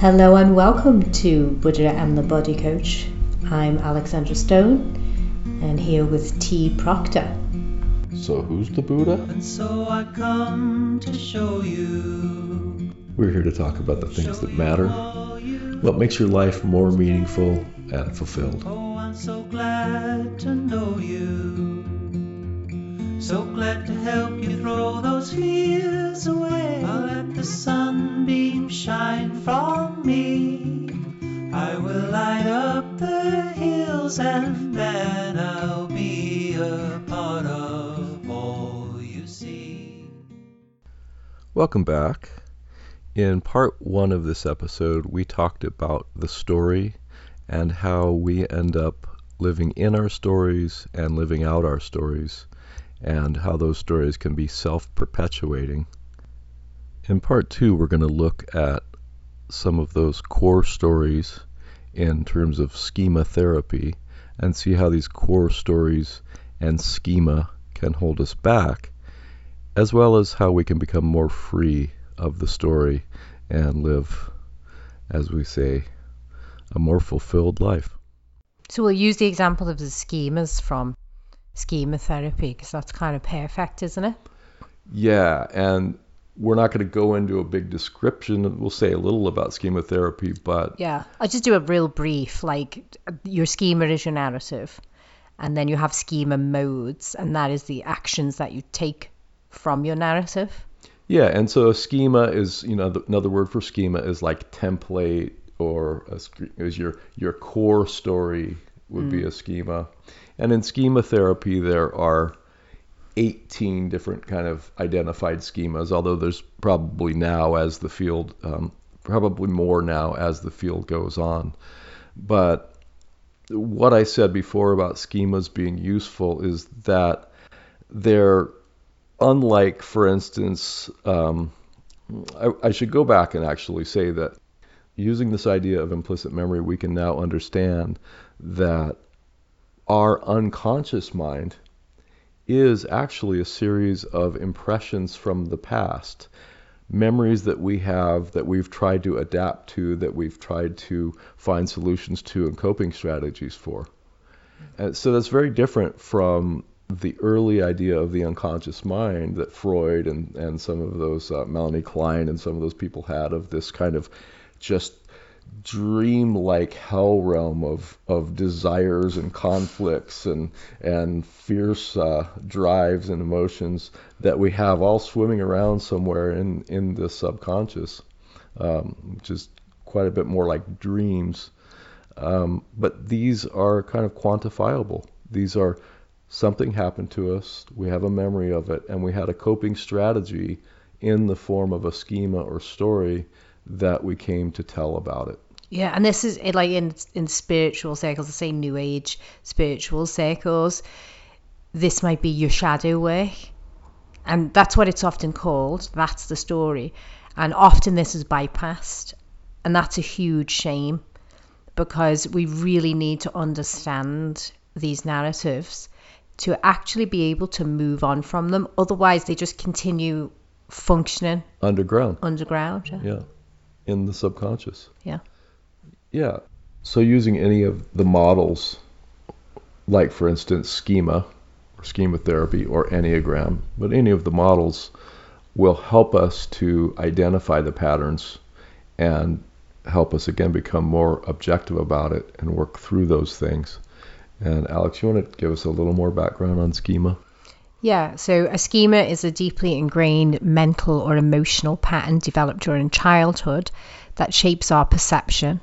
Hello and welcome to Buddha and the Body Coach. I'm Alexandra Stone and here with T. Proctor. So, who's the Buddha? And so I come to show you. We're here to talk about the things that matter, what makes your life more meaningful and fulfilled. Oh, I'm so glad to know you. So glad to help you throw those fears away. I'll let the sunbeam shine from me. I will light up the hills and then I'll be a part of all you see. Welcome back. In part one of this episode, we talked about the story and how we end up living in our stories and living out our stories, and how those stories can be self perpetuating. In part two, we're going to look at some of those core stories in terms of schema therapy and see how these core stories and schema can hold us back, as well as how we can become more free of the story and live, as we say, a more fulfilled life. So we'll use the example of the schemas from schema therapy because that's kind of perfect, isn't it? Yeah, and we're not going to go into a big description. We'll say a little about schema therapy, but Yeah. I'll just do a real brief like your schema is your narrative and then you have schema modes and that is the actions that you take from your narrative. yeah, and so a schema is, you know, the, another word for schema is like template or a, is your your core story would be mm. a schema. And in schema therapy, there are 18 different kind of identified schemas, although there's probably now as the field, um, probably more now as the field goes on. But what I said before about schemas being useful is that they're unlike, for instance, um, I, I should go back and actually say that using this idea of implicit memory, we can now understand that our unconscious mind is actually a series of impressions from the past, memories that we have that we've tried to adapt to, that we've tried to find solutions to and coping strategies for. And so that's very different from the early idea of the unconscious mind that Freud and, and some of those, uh, Melanie Klein and some of those people had of this kind of just dream-like hell realm of, of desires and conflicts and and fierce uh, drives and emotions that we have all swimming around somewhere in in the subconscious, um, which is quite a bit more like dreams. Um, but these are kind of quantifiable. These are something happened to us, we have a memory of it, and we had a coping strategy in the form of a schema or story that we came to tell about it. Yeah, and this is like in in spiritual circles, the same new age spiritual circles. This might be your shadow work, and that's what it's often called. That's the story, and often this is bypassed, and that's a huge shame because we really need to understand these narratives to actually be able to move on from them. Otherwise, they just continue functioning Underground. underground. Yeah. Yeah, in the subconscious. Yeah. Yeah. So using any of the models, like for instance schema or schema therapy or enneagram, but any of the models will help us to identify the patterns and help us again become more objective about it and work through those things. And Alex, you want to give us a little more background on schema? Yeah, so a schema is a deeply ingrained mental or emotional pattern developed during childhood that shapes our perception,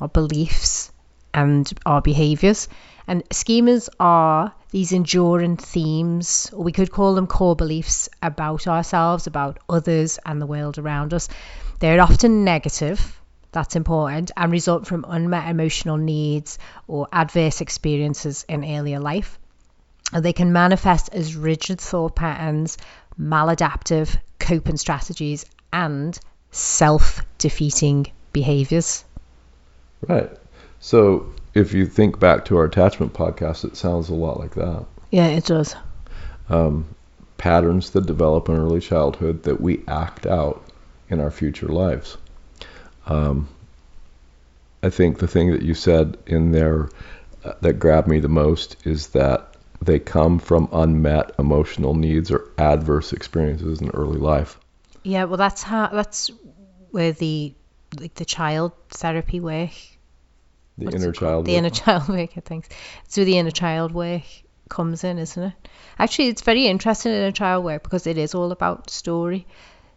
our beliefs, and our behaviors. And schemas are these enduring themes, or we could call them core beliefs about ourselves, about others, and the world around us. They're often negative, that's important, and result from unmet emotional needs or adverse experiences in earlier life. They can manifest as rigid thought patterns, maladaptive coping strategies, and self defeating behaviors. Right. So if you think back to our attachment podcast, it sounds a lot like that. Yeah, it does. Um, patterns that develop in early childhood that we act out in our future lives. Um, I think the thing that you said in there uh, that grabbed me the most is that they come from unmet emotional needs or adverse experiences in early life. Yeah, well, that's how that's where the like the child therapy work, The inner child. the work. inner child work, I think. So the inner child work comes in, isn't it? Actually, it's very interesting in a child work because it is all about story.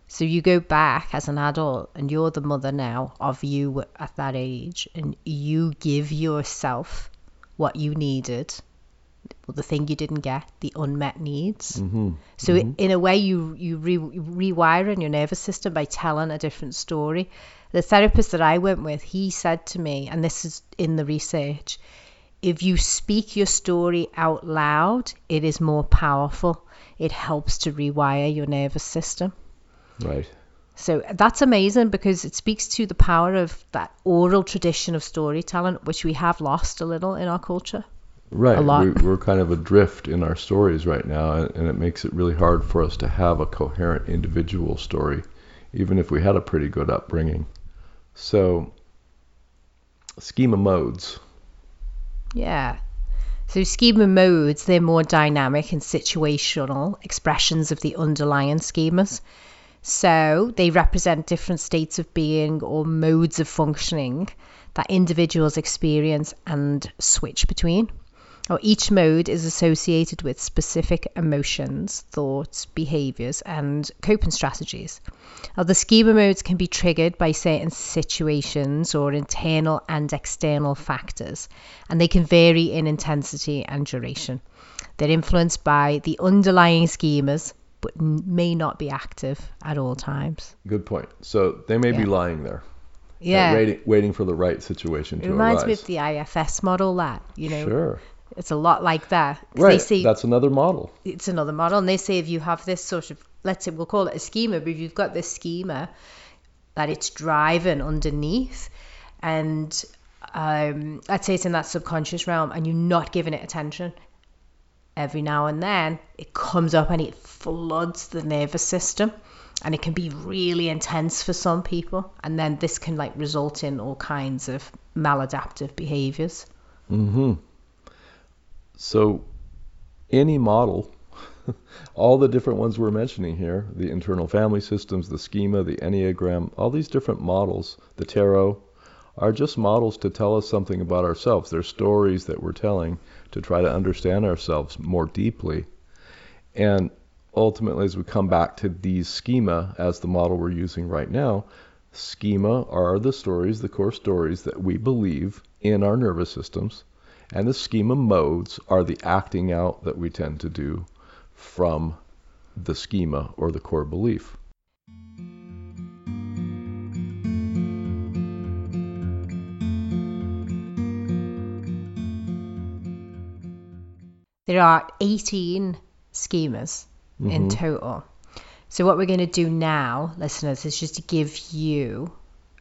So you go back as an adult and you're the mother now of you at that age and you give yourself what you needed, the thing you didn't get, the unmet needs. Mm-hmm. So in a way, you you re- rewiring your nervous system by telling a different story. The therapist that I went with, he said to me, and this is in the research, if you speak your story out loud, it is more powerful. It helps to rewire your nervous system. Right. So that's amazing because it speaks to the power of that oral tradition of storytelling, which we have lost a little in our culture. Right. a lot. We, we're kind of adrift in our stories right now, and, and it makes it really hard for us to have a coherent individual story, even if we had a pretty good upbringing. So, schema modes. Yeah. So schema modes, they're more dynamic and situational expressions of the underlying schemas. So they represent different states of being or modes of functioning that individuals experience and switch between. Or each mode is associated with specific emotions, thoughts, behaviors, and coping strategies. Now, the schema modes can be triggered by certain situations or internal and external factors, and they can vary in intensity and duration. They're influenced by the underlying schemas, but n- may not be active at all times. Good point. So they may be lying there, Yeah. waiting, waiting for the right situation It to reminds arise. me of the IFS model that, you know, Sure. It's a lot like that. Right. They say That's another model. it's another model and they say if you have this sort of let's say we'll call it a schema but if you've got this schema that it's driving underneath and um, let's say it's in that subconscious realm and you're not giving it attention every now and then it comes up and it floods the nervous system and it can be really intense for some people and then this can like result in all kinds of maladaptive behaviors hmm So any model, all the different ones we're mentioning here, the internal family systems, the schema, the Enneagram, all these different models, the tarot, are just models to tell us something about ourselves. They're stories that we're telling to try to understand ourselves more deeply. And ultimately, as we come back to these schema as the model we're using right now, schema are the stories, the core stories that we believe in our nervous systems. And the schema modes are the acting out that we tend to do from the schema or the core belief. There are 18 schemas in mm-hmm. total. So, what we're going to do now, listeners, is just to give you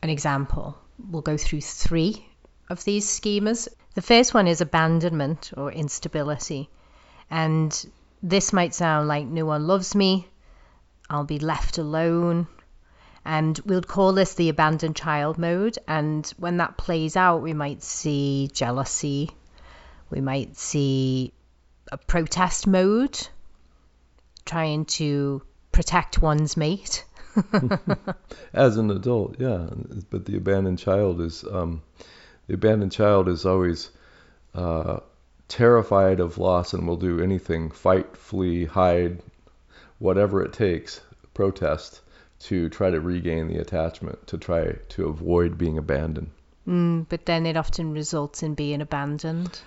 an example. We'll go through three of these schemas. The first one is abandonment or instability. And this might sound like no one loves me, I'll be left alone. And we'll call this the abandoned child mode. And when that plays out, we might see jealousy, we might see a protest mode, trying to protect one's mate. As an adult, yeah. But the abandoned child is um, the abandoned child is always uh, terrified of loss and will do anything, fight, flee, hide, whatever it takes, protest to try to regain the attachment, to try to avoid being abandoned. Mm, but then it often results in being abandoned.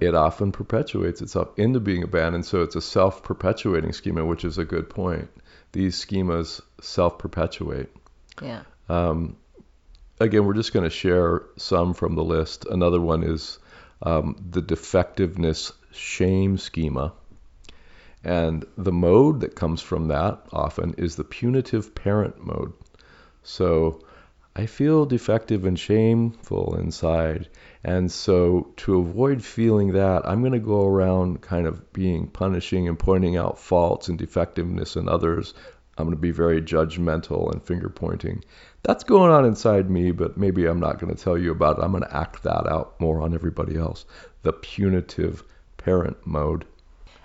It often perpetuates itself into being abandoned, so it's a self perpetuating schema, which is a good point. These schemas self perpetuate. Yeah. Um, again, we're just going to share some from the list. Another one is um, the defectiveness shame schema. And the mode that comes from that often is the punitive parent mode. So I feel defective and shameful inside. And so to avoid feeling that, I'm going to go around kind of being punishing and pointing out faults and defectiveness in others I'm going to be very judgmental and finger pointing. That's going on inside me, but maybe I'm not going to tell you about it. I'm going to act that out more on everybody else. The punitive parent mode.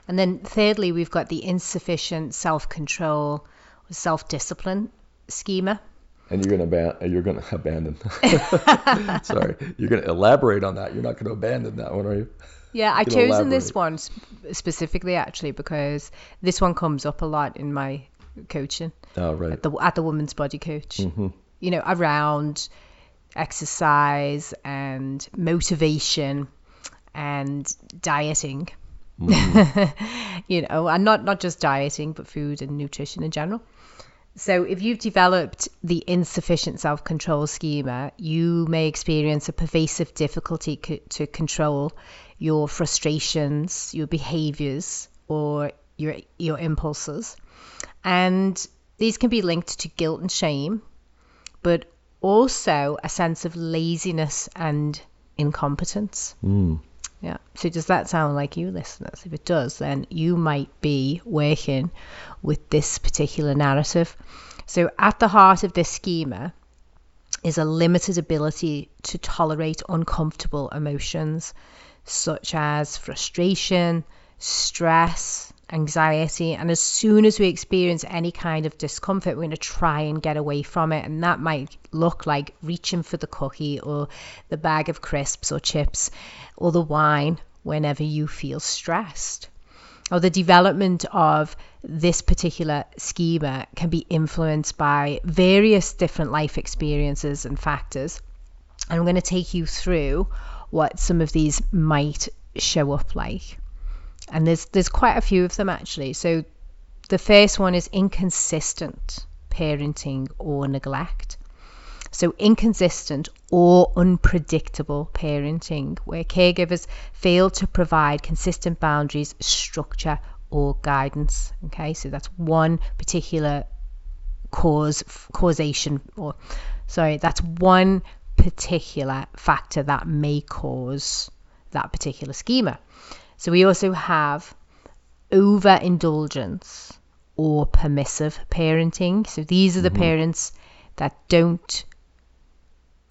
And then thirdly, we've got the insufficient self-control, self-discipline schema. And you're going to aban- you're going to abandon. Sorry, you're going to elaborate on that. You're not going to abandon that one, are you? Yeah, I chosen this one sp- specifically actually because this one comes up a lot in my coaching Oh, right. at the at the woman's body coach. hmm You know, around exercise and motivation and dieting. you know, and not not just dieting, but food and nutrition in general. So, if you've developed the insufficient self control schema, you may experience a pervasive difficulty co- to control your frustrations, your behaviors, or your, your impulses. And these can be linked to guilt and shame, but also a sense of laziness and incompetence. Mm. Yeah. So does that sound like you, listeners? If it does, then you might be working with this particular narrative. So at the heart of this schema is a limited ability to tolerate uncomfortable emotions such as frustration, stress, anxiety. And as soon as we experience any kind of discomfort, we're going to try and get away from it. And that might look like reaching for the cookie or the bag of crisps or chips or the wine whenever you feel stressed. Or the development of this particular schema can be influenced by various different life experiences and factors. And I'm going to take you through what some of these might show up like. And there's there's quite a few of them actually. So the first one is inconsistent parenting or neglect. So inconsistent or unpredictable parenting where caregivers fail to provide consistent boundaries, structure or guidance. Okay? So that's one particular cause causation or sorry, that's one particular factor that may cause that particular schema. So we also have overindulgence or permissive parenting. So these are the parents that don't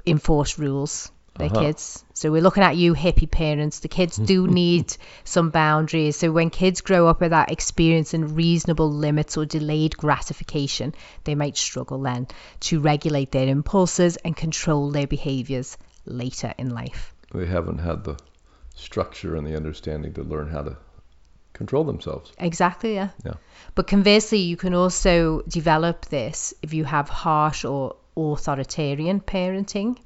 enforce rules their Uh-huh. kids. So we're looking at you hippie parents. The kids do need some boundaries. So when kids grow up without experiencing reasonable limits or delayed gratification, they might struggle then to regulate their impulses and control their behaviors later in life. They haven't had the structure and the understanding to learn how to control themselves. Exactly, yeah. Yeah. But conversely, you can also develop this if you have harsh or authoritarian parenting.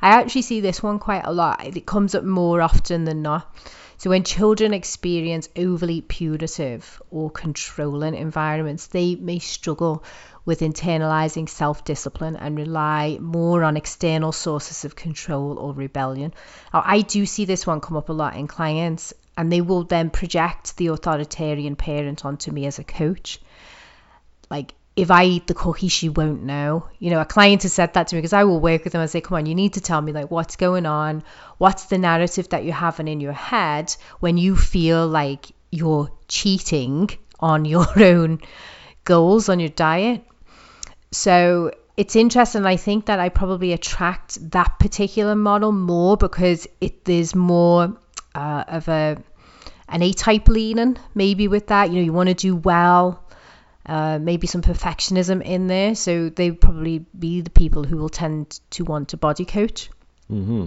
I actually see this one quite a lot. It comes up more often than not. So when children experience overly punitive or controlling environments, they may struggle with internalizing self-discipline and rely more on external sources of control or rebellion. Now, I do see this one come up a lot in clients and they will then project the authoritarian parent onto me as a coach. Like if I eat the cookie, she won't know. You know, a client has said that to me because I will work with them and say, come on, you need to tell me like what's going on. What's the narrative that you're having in your head when you feel like you're cheating on your own goals, on your diet? So it's interesting. I think that I probably attract that particular model more because it there's more uh, of a an A-type leaning maybe with that. You know, you want to do well uh, maybe some perfectionism in there. So they probably be the people who will tend to want to body coach. hmm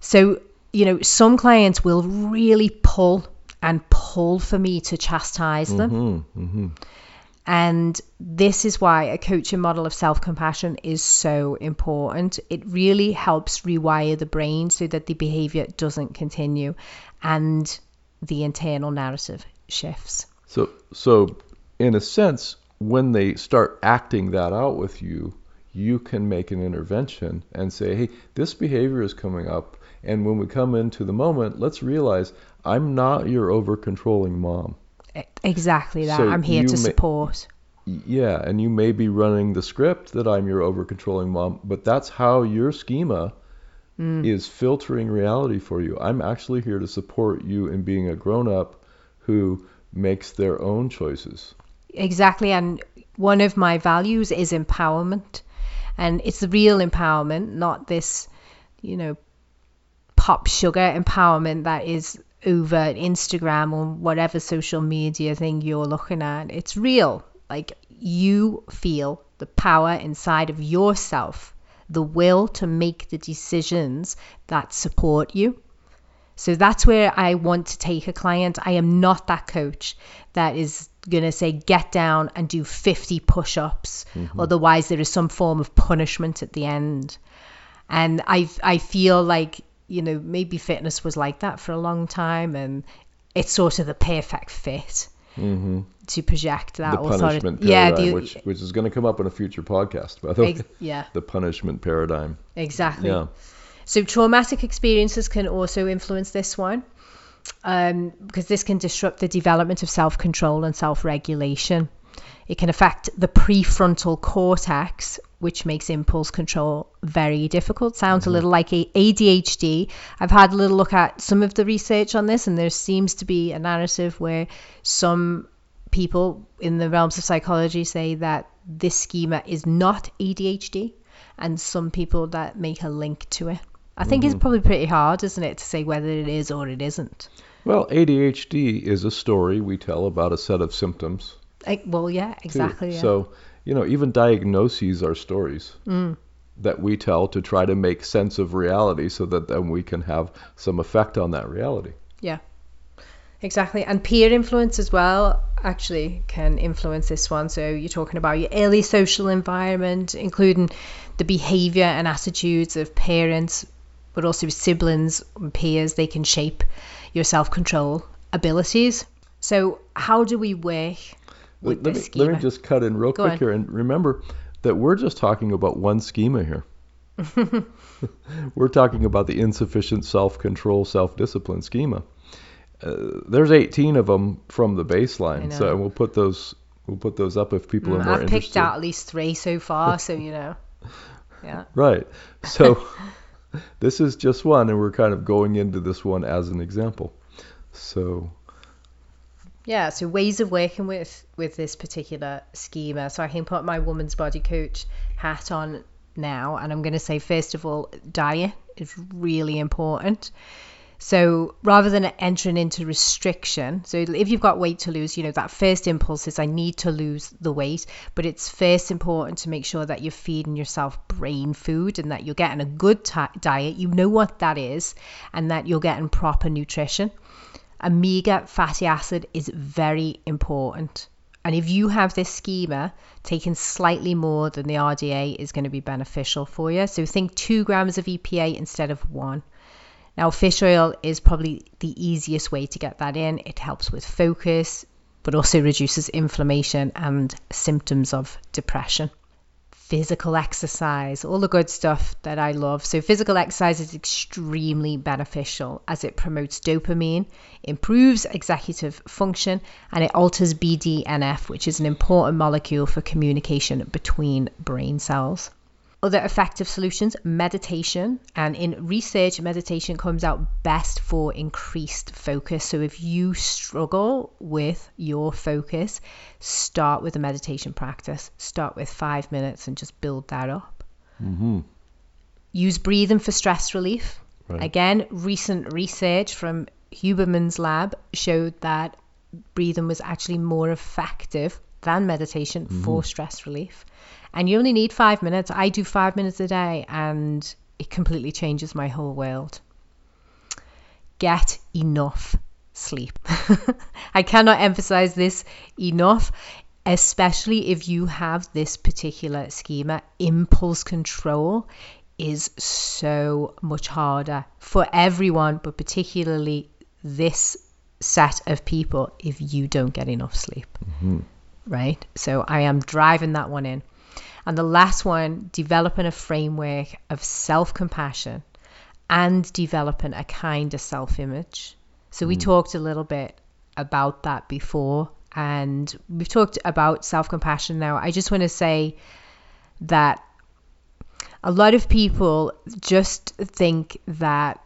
So, you know, some clients will really pull and pull for me to chastise them. hmm hmm And this is why a coaching model of self compassion is so important. It really helps rewire the brain so that the behavior doesn't continue and the internal narrative shifts. So, so in a sense, when they start acting that out with you, you can make an intervention and say, "Hey, this behavior is coming up, and when we come into the moment, let's realize I'm not your over-controlling mom. Exactly that. So I'm here to may- support. Yeah, and you may be running the script that I'm your over-controlling mom, but that's how your schema Mm. is filtering reality for you. I'm actually here to support you in being a grown-up who makes their own choices. Exactly. And one of my values is empowerment. And it's the real empowerment, not this, you know, pop sugar empowerment that is over Instagram or whatever social media thing you're looking at. It's real. Like you feel the power inside of yourself, the will to make the decisions that support you. So that's where I want to take a client. I am not that coach that is going to say, get down and do 50 push ups. Mm-hmm. Otherwise, there is some form of punishment at the end. And I, I feel like, you know, maybe fitness was like that for a long time and it's sort of the perfect fit. Mm-hmm. To project that the punishment paradigm, yeah, the, which which is going to come up in a future podcast, by the way. yeah. The punishment paradigm. Exactly. Yeah. So traumatic experiences can also influence this one um, because this can disrupt the development of self control and self regulation. It can affect the prefrontal cortex, which makes impulse control very difficult. Sounds mm-hmm. a little like ADHD. I've had a little look at some of the research on this, and there seems to be a narrative where some people in the realms of psychology say that this schema is not ADHD, and some people that make a link to it. I think mm-hmm. it's probably pretty hard, isn't it, to say whether it is or it isn't. Well, ADHD is a story we tell about a set of symptoms. Well, yeah, exactly. Yeah. So, you know, even diagnoses are stories mm. that we tell to try to make sense of reality so that then we can have some effect on that reality. Yeah, exactly. And peer influence as well actually can influence this one. So you're talking about your early social environment, including the behavior and attitudes of parents, but also siblings and peers, they can shape your self control abilities. So, how do we work with let, me, schema? Let me just cut in real Go quick on. here and remember that we're just talking about one schema here. we're talking about the insufficient self control, self discipline schema. Uh, there's 18 of them from the baseline, so we'll put those we'll put those up if people mm, are more I've interested. picked out at least three so far, so you know. Yeah. Right. So this is just one, and we're kind of going into this one as an example. So. Yeah, so ways of working with with this particular schema. So I can put my woman's body coach hat on now, and I'm going to say first of all, diet is really important. So rather than entering into restriction, so if you've got weight to lose, you know, that first impulse is I need to lose the weight, but it's first important to make sure that you're feeding yourself brain food and that you're getting a good t- diet. You know what that is, and that you're getting proper nutrition. Omega fatty acid is very important. And if you have this schema, taking slightly more than the RDA is going to be beneficial for you. So think two grams of EPA instead of one. Now, fish oil is probably the easiest way to get that in. It helps with focus, but also reduces inflammation and symptoms of depression. Physical exercise, all the good stuff that I love. So, physical exercise is extremely beneficial as it promotes dopamine, improves executive function, and it alters BDNF, which is an important molecule for communication between brain cells. Other effective solutions, meditation. And in research, meditation comes out best for increased focus. So if you struggle with your focus, start with a meditation practice. Start with five minutes and just build that up. Mm-hmm. Use breathing for stress relief. Right. Again, recent research from Huberman's lab showed that breathing was actually more effective than meditation mm-hmm. for stress relief and you only need five minutes. I do five minutes a day, and it completely changes my whole world. Get enough sleep. I cannot emphasize this enough, especially if you have this particular schema. Impulse control is so much harder for everyone, but particularly this set of people if you don't get enough sleep. Mm-hmm. Right? So I am driving that one in. And the last one, developing a framework of self compassion and developing a kinder self image. So we mm. talked a little bit about that before, and we've talked about self compassion now. I just want to say that a lot of people just think that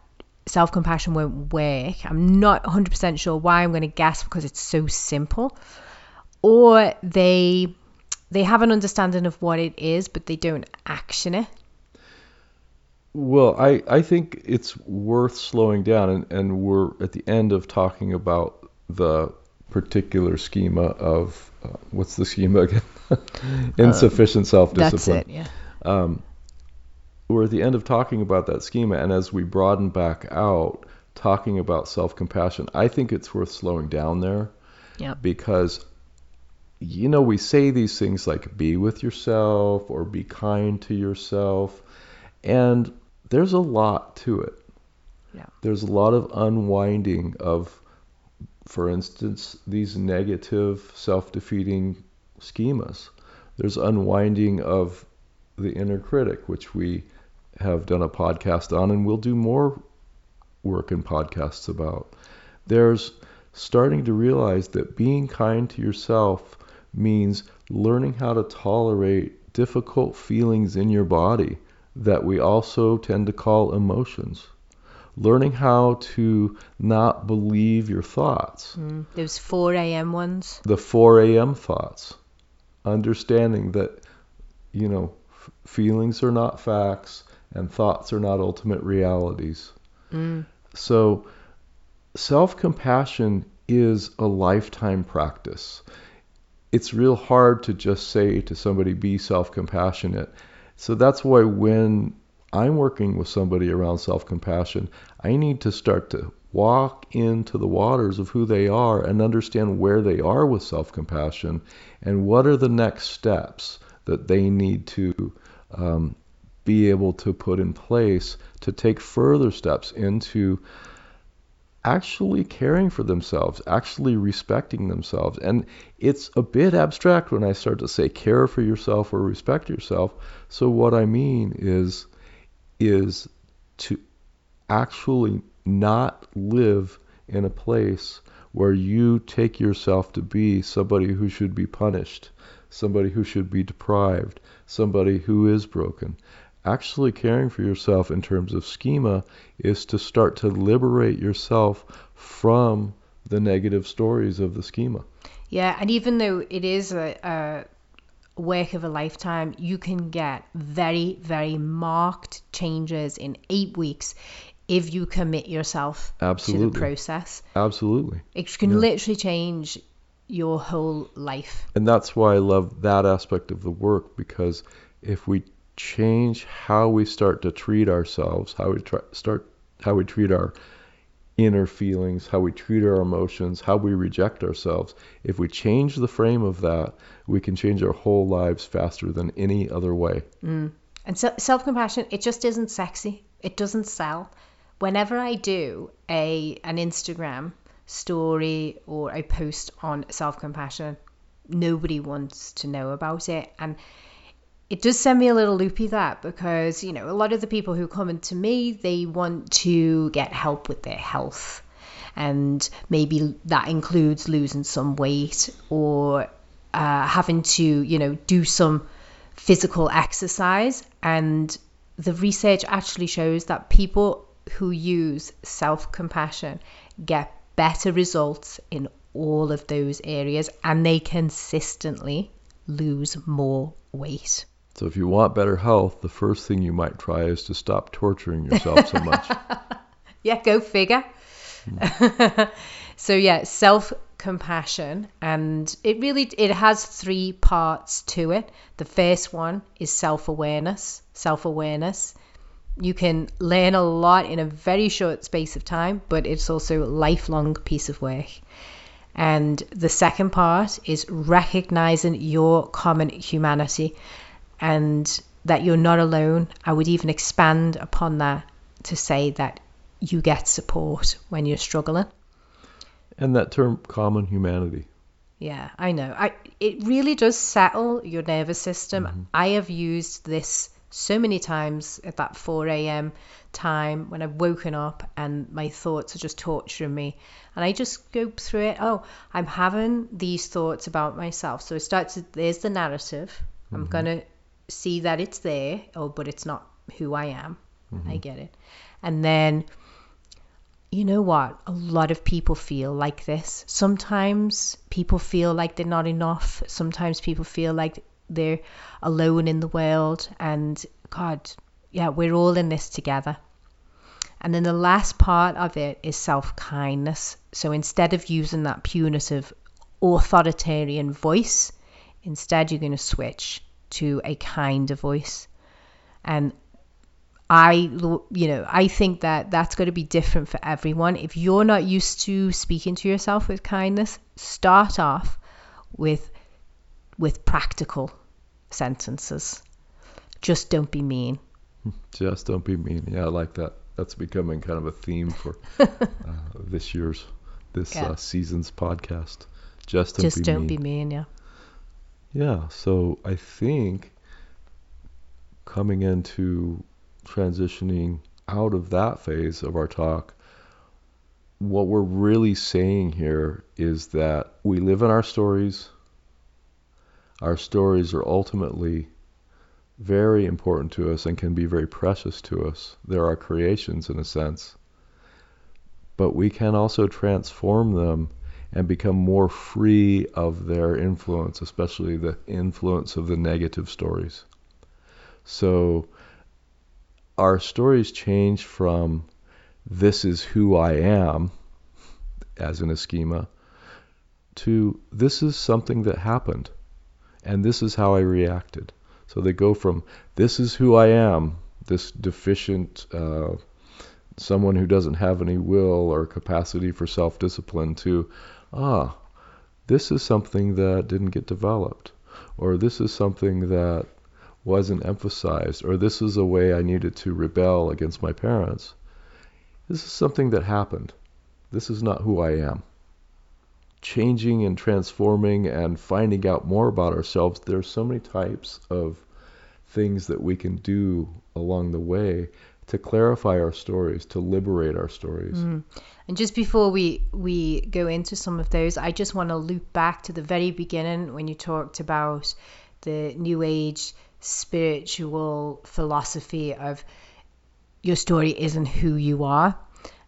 self compassion won't work. I'm not 100% sure why. I'm going to guess because it's so simple. Or they they have an understanding of what it is, but they don't action it. Well, I, I think it's worth slowing down, and, and we're at the end of talking about the particular schema of uh, what's the schema again? Insufficient self discipline. That's it, yeah. um, we're at the end of talking about that schema, and as we broaden back out, talking about self compassion, I think it's worth slowing down there Yeah. because, you know, we say these things like be with yourself or be kind to yourself, and there's a lot to it. Yeah. There's a lot of unwinding of, for instance, these negative self defeating schemas. There's unwinding of the inner critic, which we have done a podcast on and we'll do more work and podcasts about. There's starting to realize that being kind to yourself means learning how to tolerate difficult feelings in your body that we also tend to call emotions. Learning how to not believe your thoughts, Mm, those 4 a.m. ones. the 4 a.m. thoughts, understanding that, you know, f- feelings are not facts and thoughts are not ultimate realities. Mm, So, self compassion is a lifetime practice. It's real hard to just say to somebody, be self compassionate. So, that's why when I'm working with somebody around self compassion, I need to start to walk into the waters of who they are and understand where they are with self compassion and what are the next steps that they need to um, be able to put in place to take further steps into actually caring for themselves, actually respecting themselves. And it's a bit abstract when I start to say care for yourself or respect yourself. So what I mean is is to actually not live in a place where you take yourself to be somebody who should be punished, somebody who should be deprived, somebody who is broken. Actually caring for yourself in terms of schema is to start to liberate yourself from the negative stories of the schema. Yeah, and even though it is a, a work of a lifetime, you can get very, very marked changes in eight weeks if you commit yourself to Absolutely. the process. Absolutely. It can Yeah. literally change your whole life. And that's why I love that aspect of the work because if we change how we start to treat ourselves, how we try, start how we treat our inner feelings, how we treat our emotions, how we reject ourselves, if we change the frame of that, we can change our whole lives faster than any other way. Mm. And se- self-compassion, it just isn't sexy. It doesn't sell. Whenever I do a an Instagram story or a post on self-compassion, nobody wants to know about it, and it does send me a little loopy that because you know a lot of the people who come into me they want to get help with their health. And maybe that includes losing some weight or uh, having to you know do some physical exercise. And the research actually shows that people who use self-compassion get better results in all of those areas and they consistently lose more weight So if you want better health, the first thing you might try is to stop torturing yourself so much. yeah go figure. So yeah self compassion and it really it has three parts to it. The first one is self awareness self awareness you can learn a lot in a very short space of time but it's also a lifelong piece of work. And the second part is recognizing your common humanity and that you're not alone. I would even expand upon that to say that you get support when you're struggling. and that term common humanity. Yeah, I know. I it really does settle your nervous system. Mm-hmm. I have used this so many times at that 4 a.m. time when I've woken up and my thoughts are just torturing me. And I just go through it. Oh, I'm having these thoughts about myself. So it starts, there's the narrative. I'm mm-hmm. going to see that it's there, oh, but it's not who I am. Mm-hmm. I get it. And then you know what? A lot of people feel like this. Sometimes people feel like they're not enough. Sometimes people feel like they're alone in the world and God, yeah, we're all in this together. And then the last part of it is self kindness. So instead of using that punitive, authoritarian voice, instead you're going to switch to a kinder voice. And I, you know, I think that that's going to be different for everyone. If you're not used to speaking to yourself with kindness, start off with with practical sentences. Just don't be mean. Just don't be mean. Yeah, I like that. That's becoming kind of a theme for uh, this year's, this Yeah. uh, season's podcast. Just don't Just be don't mean. be mean, yeah. Yeah, so I think coming into transitioning out of that phase of our talk, what we're really saying here is that we live in our stories. Our stories are ultimately very important to us and can be very precious to us. They're our creations in a sense. But we can also transform them and become more free of their influence, especially the influence of the negative stories. So our stories change from this is who I am, as in a schema, to this is something that happened, and this is how I reacted. So they go from this is who I am, this deficient, uh, someone who doesn't have any will or capacity for self discipline, to ah, this is something that didn't get developed, or this is something that wasn't emphasized, or this is a way I needed to rebel against my parents. This is something that happened. This is not who I am. Changing and transforming and finding out more about ourselves, there's so many types of things that we can do along the way to clarify our stories, to liberate our stories. Mm. And just before we we go into some of those, I just want to loop back to the very beginning when you talked about the new age spiritual philosophy of your story isn't who you are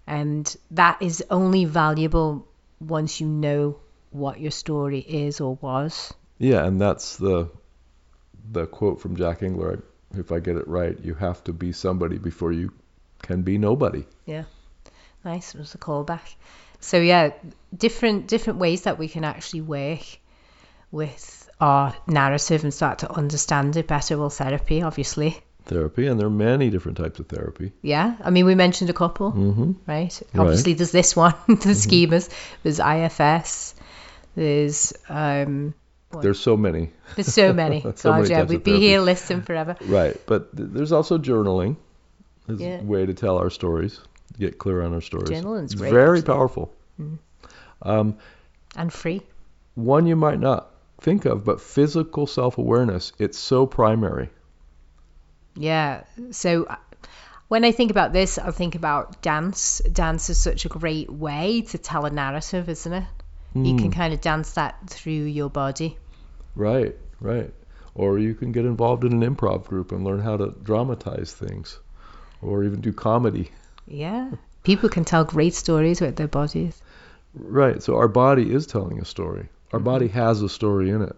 and that is only valuable once you know what your story is or was. Yeah, and that's the the quote from Jack Engler. If I get it right, you have to be somebody before you can be nobody. Yeah. Nice, it was a callback. So yeah, different different ways that we can actually work with our narrative and start to understand it better. Well, therapy, obviously. Therapy, and there are many different types of therapy. Yeah, I mean we mentioned a couple, hmm right? Obviously, there's this one, the schemas. There's IFS. There's um, There's so many. there's so many. So God, many yeah, we'd be here listing forever. Right, but th- there's also journaling. As Yeah. a way to tell our stories, get clear on our stories. Journaling's great, Very actually. powerful. Um, And free. one you might not think of, but physical self-awareness. It's so primary. Yeah. So uh, when I think about this, I think about dance. Dance is such a great way to tell a narrative, isn't it? You can Mm, kind of dance that through your body. Right, right. Or you can get involved in an improv group and learn how to dramatize things, or even do comedy. Yeah. People can tell great stories with their bodies. Right. So our body is telling a story. Our mm-hmm. body has a story in it.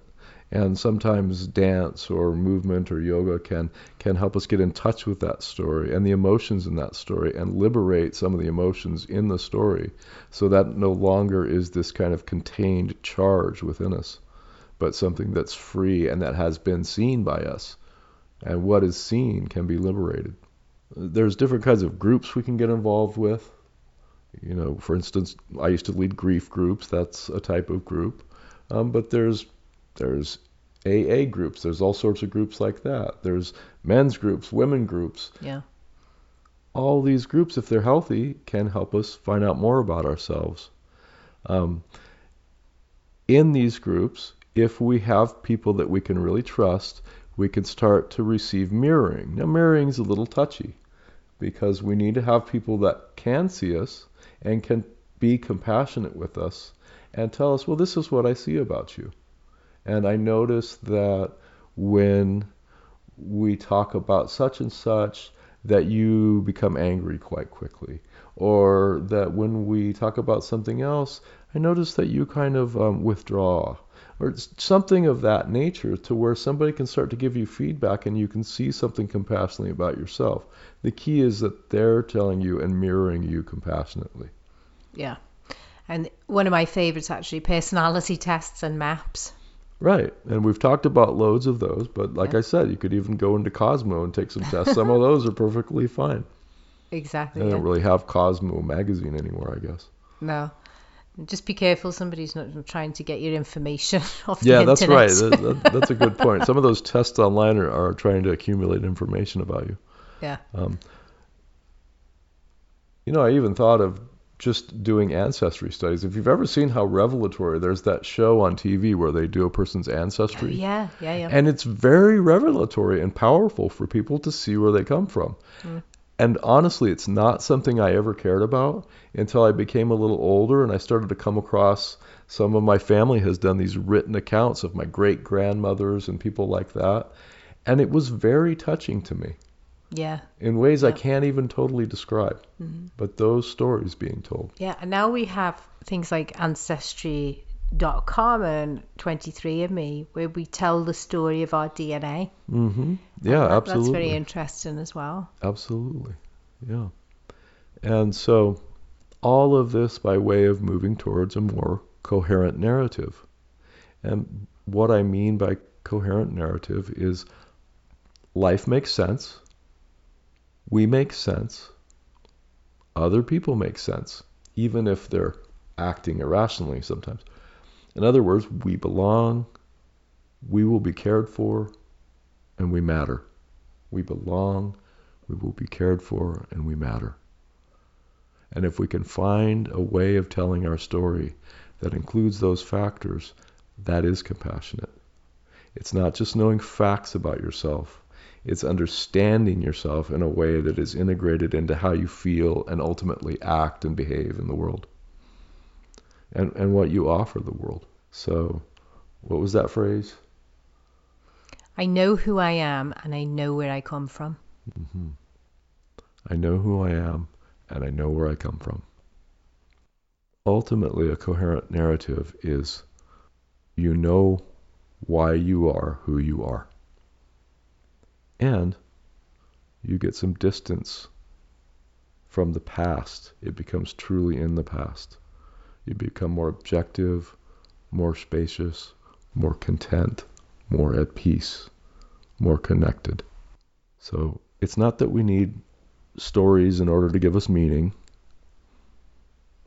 And sometimes dance or movement or yoga can can help us get in touch with that story and the emotions in that story and liberate some of the emotions in the story so that no longer is this kind of contained charge within us, but something that's free and that has been seen by us. And what is seen can be liberated. There's different kinds of groups we can get involved with. You know, for instance, I used to lead grief groups. That's a type of group. Um, but there's there's AA groups. There's all sorts of groups like that. There's men's groups, women groups. Yeah. All these groups, if they're healthy, can help us find out more about ourselves. Um, in these groups, if we have people that we can really trust, we can start to receive mirroring. Now, mirroring is a little touchy because we need to have people that can see us and can be compassionate with us and tell us, well, this is what I see about you. And I notice that when we talk about such and such, that you become angry quite quickly. Or that when we talk about something else, I notice that you kind of um, withdraw. Or it's something of that nature to where somebody can start to give you feedback and you can see something compassionately about yourself. The key is that they're telling you and mirroring you compassionately. Yeah. And one of my favorites actually, personality tests and maps. Right. And we've talked about loads of those, but like Yeah. I said, you could even go into Cosmo and take some tests. Some of those are perfectly fine. Exactly. They yeah. don't really have Cosmo magazine anymore, I guess. No. Just be careful. Somebody's not trying to get your information off Yeah, the that's internet. right. That, that, that's a good point. Some of those tests online are, are trying to accumulate information about you. Yeah. Um, you know, I even thought of just doing ancestry studies. If you've ever seen how revelatory, there's that show on TV where they do a person's ancestry. yeah, yeah, yeah. And it's very revelatory and powerful for people to see where they come from. Mm. And honestly, it's not something I ever cared about until I became a little older and I started to come across some of my family has done these written accounts of my great grandmothers and people like that. And it was very touching to me yeah. in ways I can't even totally describe. Mhm. But those stories being told. Yeah, and now we have things like Ancestry.com and 23andMe where we tell the story of our DNA. Mm-hmm. Yeah, That- absolutely. That's very interesting as well. Absolutely. Yeah. And so all of this by way of moving towards a more coherent narrative. And what I mean by coherent narrative is life makes sense. We make sense. Other people make sense, even if they're acting irrationally sometimes. In other words, we belong, we will be cared for, and we matter. We belong, we will be cared for, and we matter. And if we can find a way of telling our story that includes those factors, that is compassionate. It's not just knowing facts about yourself, it's understanding yourself in a way that is integrated into how you feel and ultimately act and behave in the world. And, and what you offer the world. So, what was that phrase? I know who I am and I know where I come from. Mm-hmm. I know who I am and I know where I come from. Ultimately, a coherent narrative is you know why you are who you are. And you get some distance from the past. It becomes truly in the past. You become more objective, more spacious, more content, more at peace, more connected. So it's not that we need stories in order to give us meaning,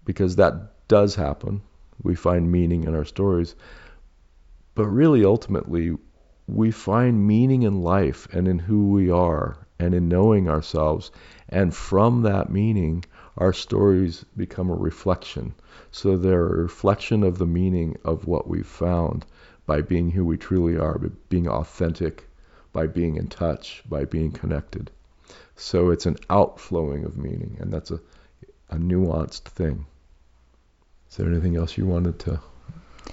because that does happen. We find meaning in our stories. But really, ultimately, we find meaning in life and in who we are and in knowing ourselves. And from that meaning, our stories become a reflection. So they're a reflection of the meaning of what we've found by being who we truly are, by being authentic, by being in touch, by being connected. So it's an outflowing of meaning, and that's a, a nuanced thing. Is there anything else you wanted to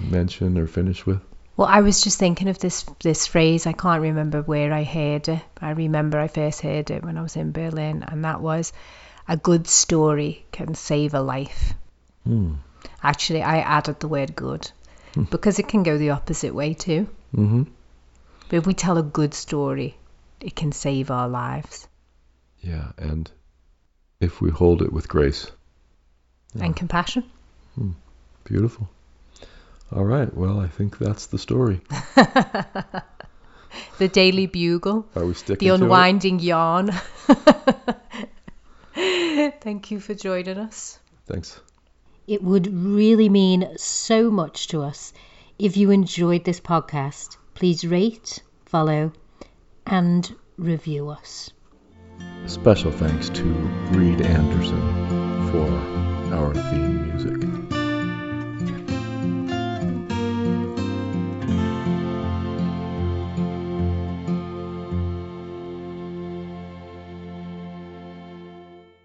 mention or finish with? Well, I was just thinking of this this phrase. I can't remember where I heard it. I remember I first heard it when I was in Berlin, and that was a good story can save a life. Hmm. Actually, I added the word good Hmm. because it can go the opposite way too. Mm-hmm. But if we tell a good story, it can save our lives Yeah, and if we hold it with grace. Yeah. and compassion. Beautiful. All right. Well, I think that's the story. the Daily Bugle, Are we sticking the unwinding yarn. Thank you for joining us. Thanks. It would really mean so much to us if you enjoyed this podcast. Please rate, follow, and review us. Special thanks to Reed Anderson for our theme music.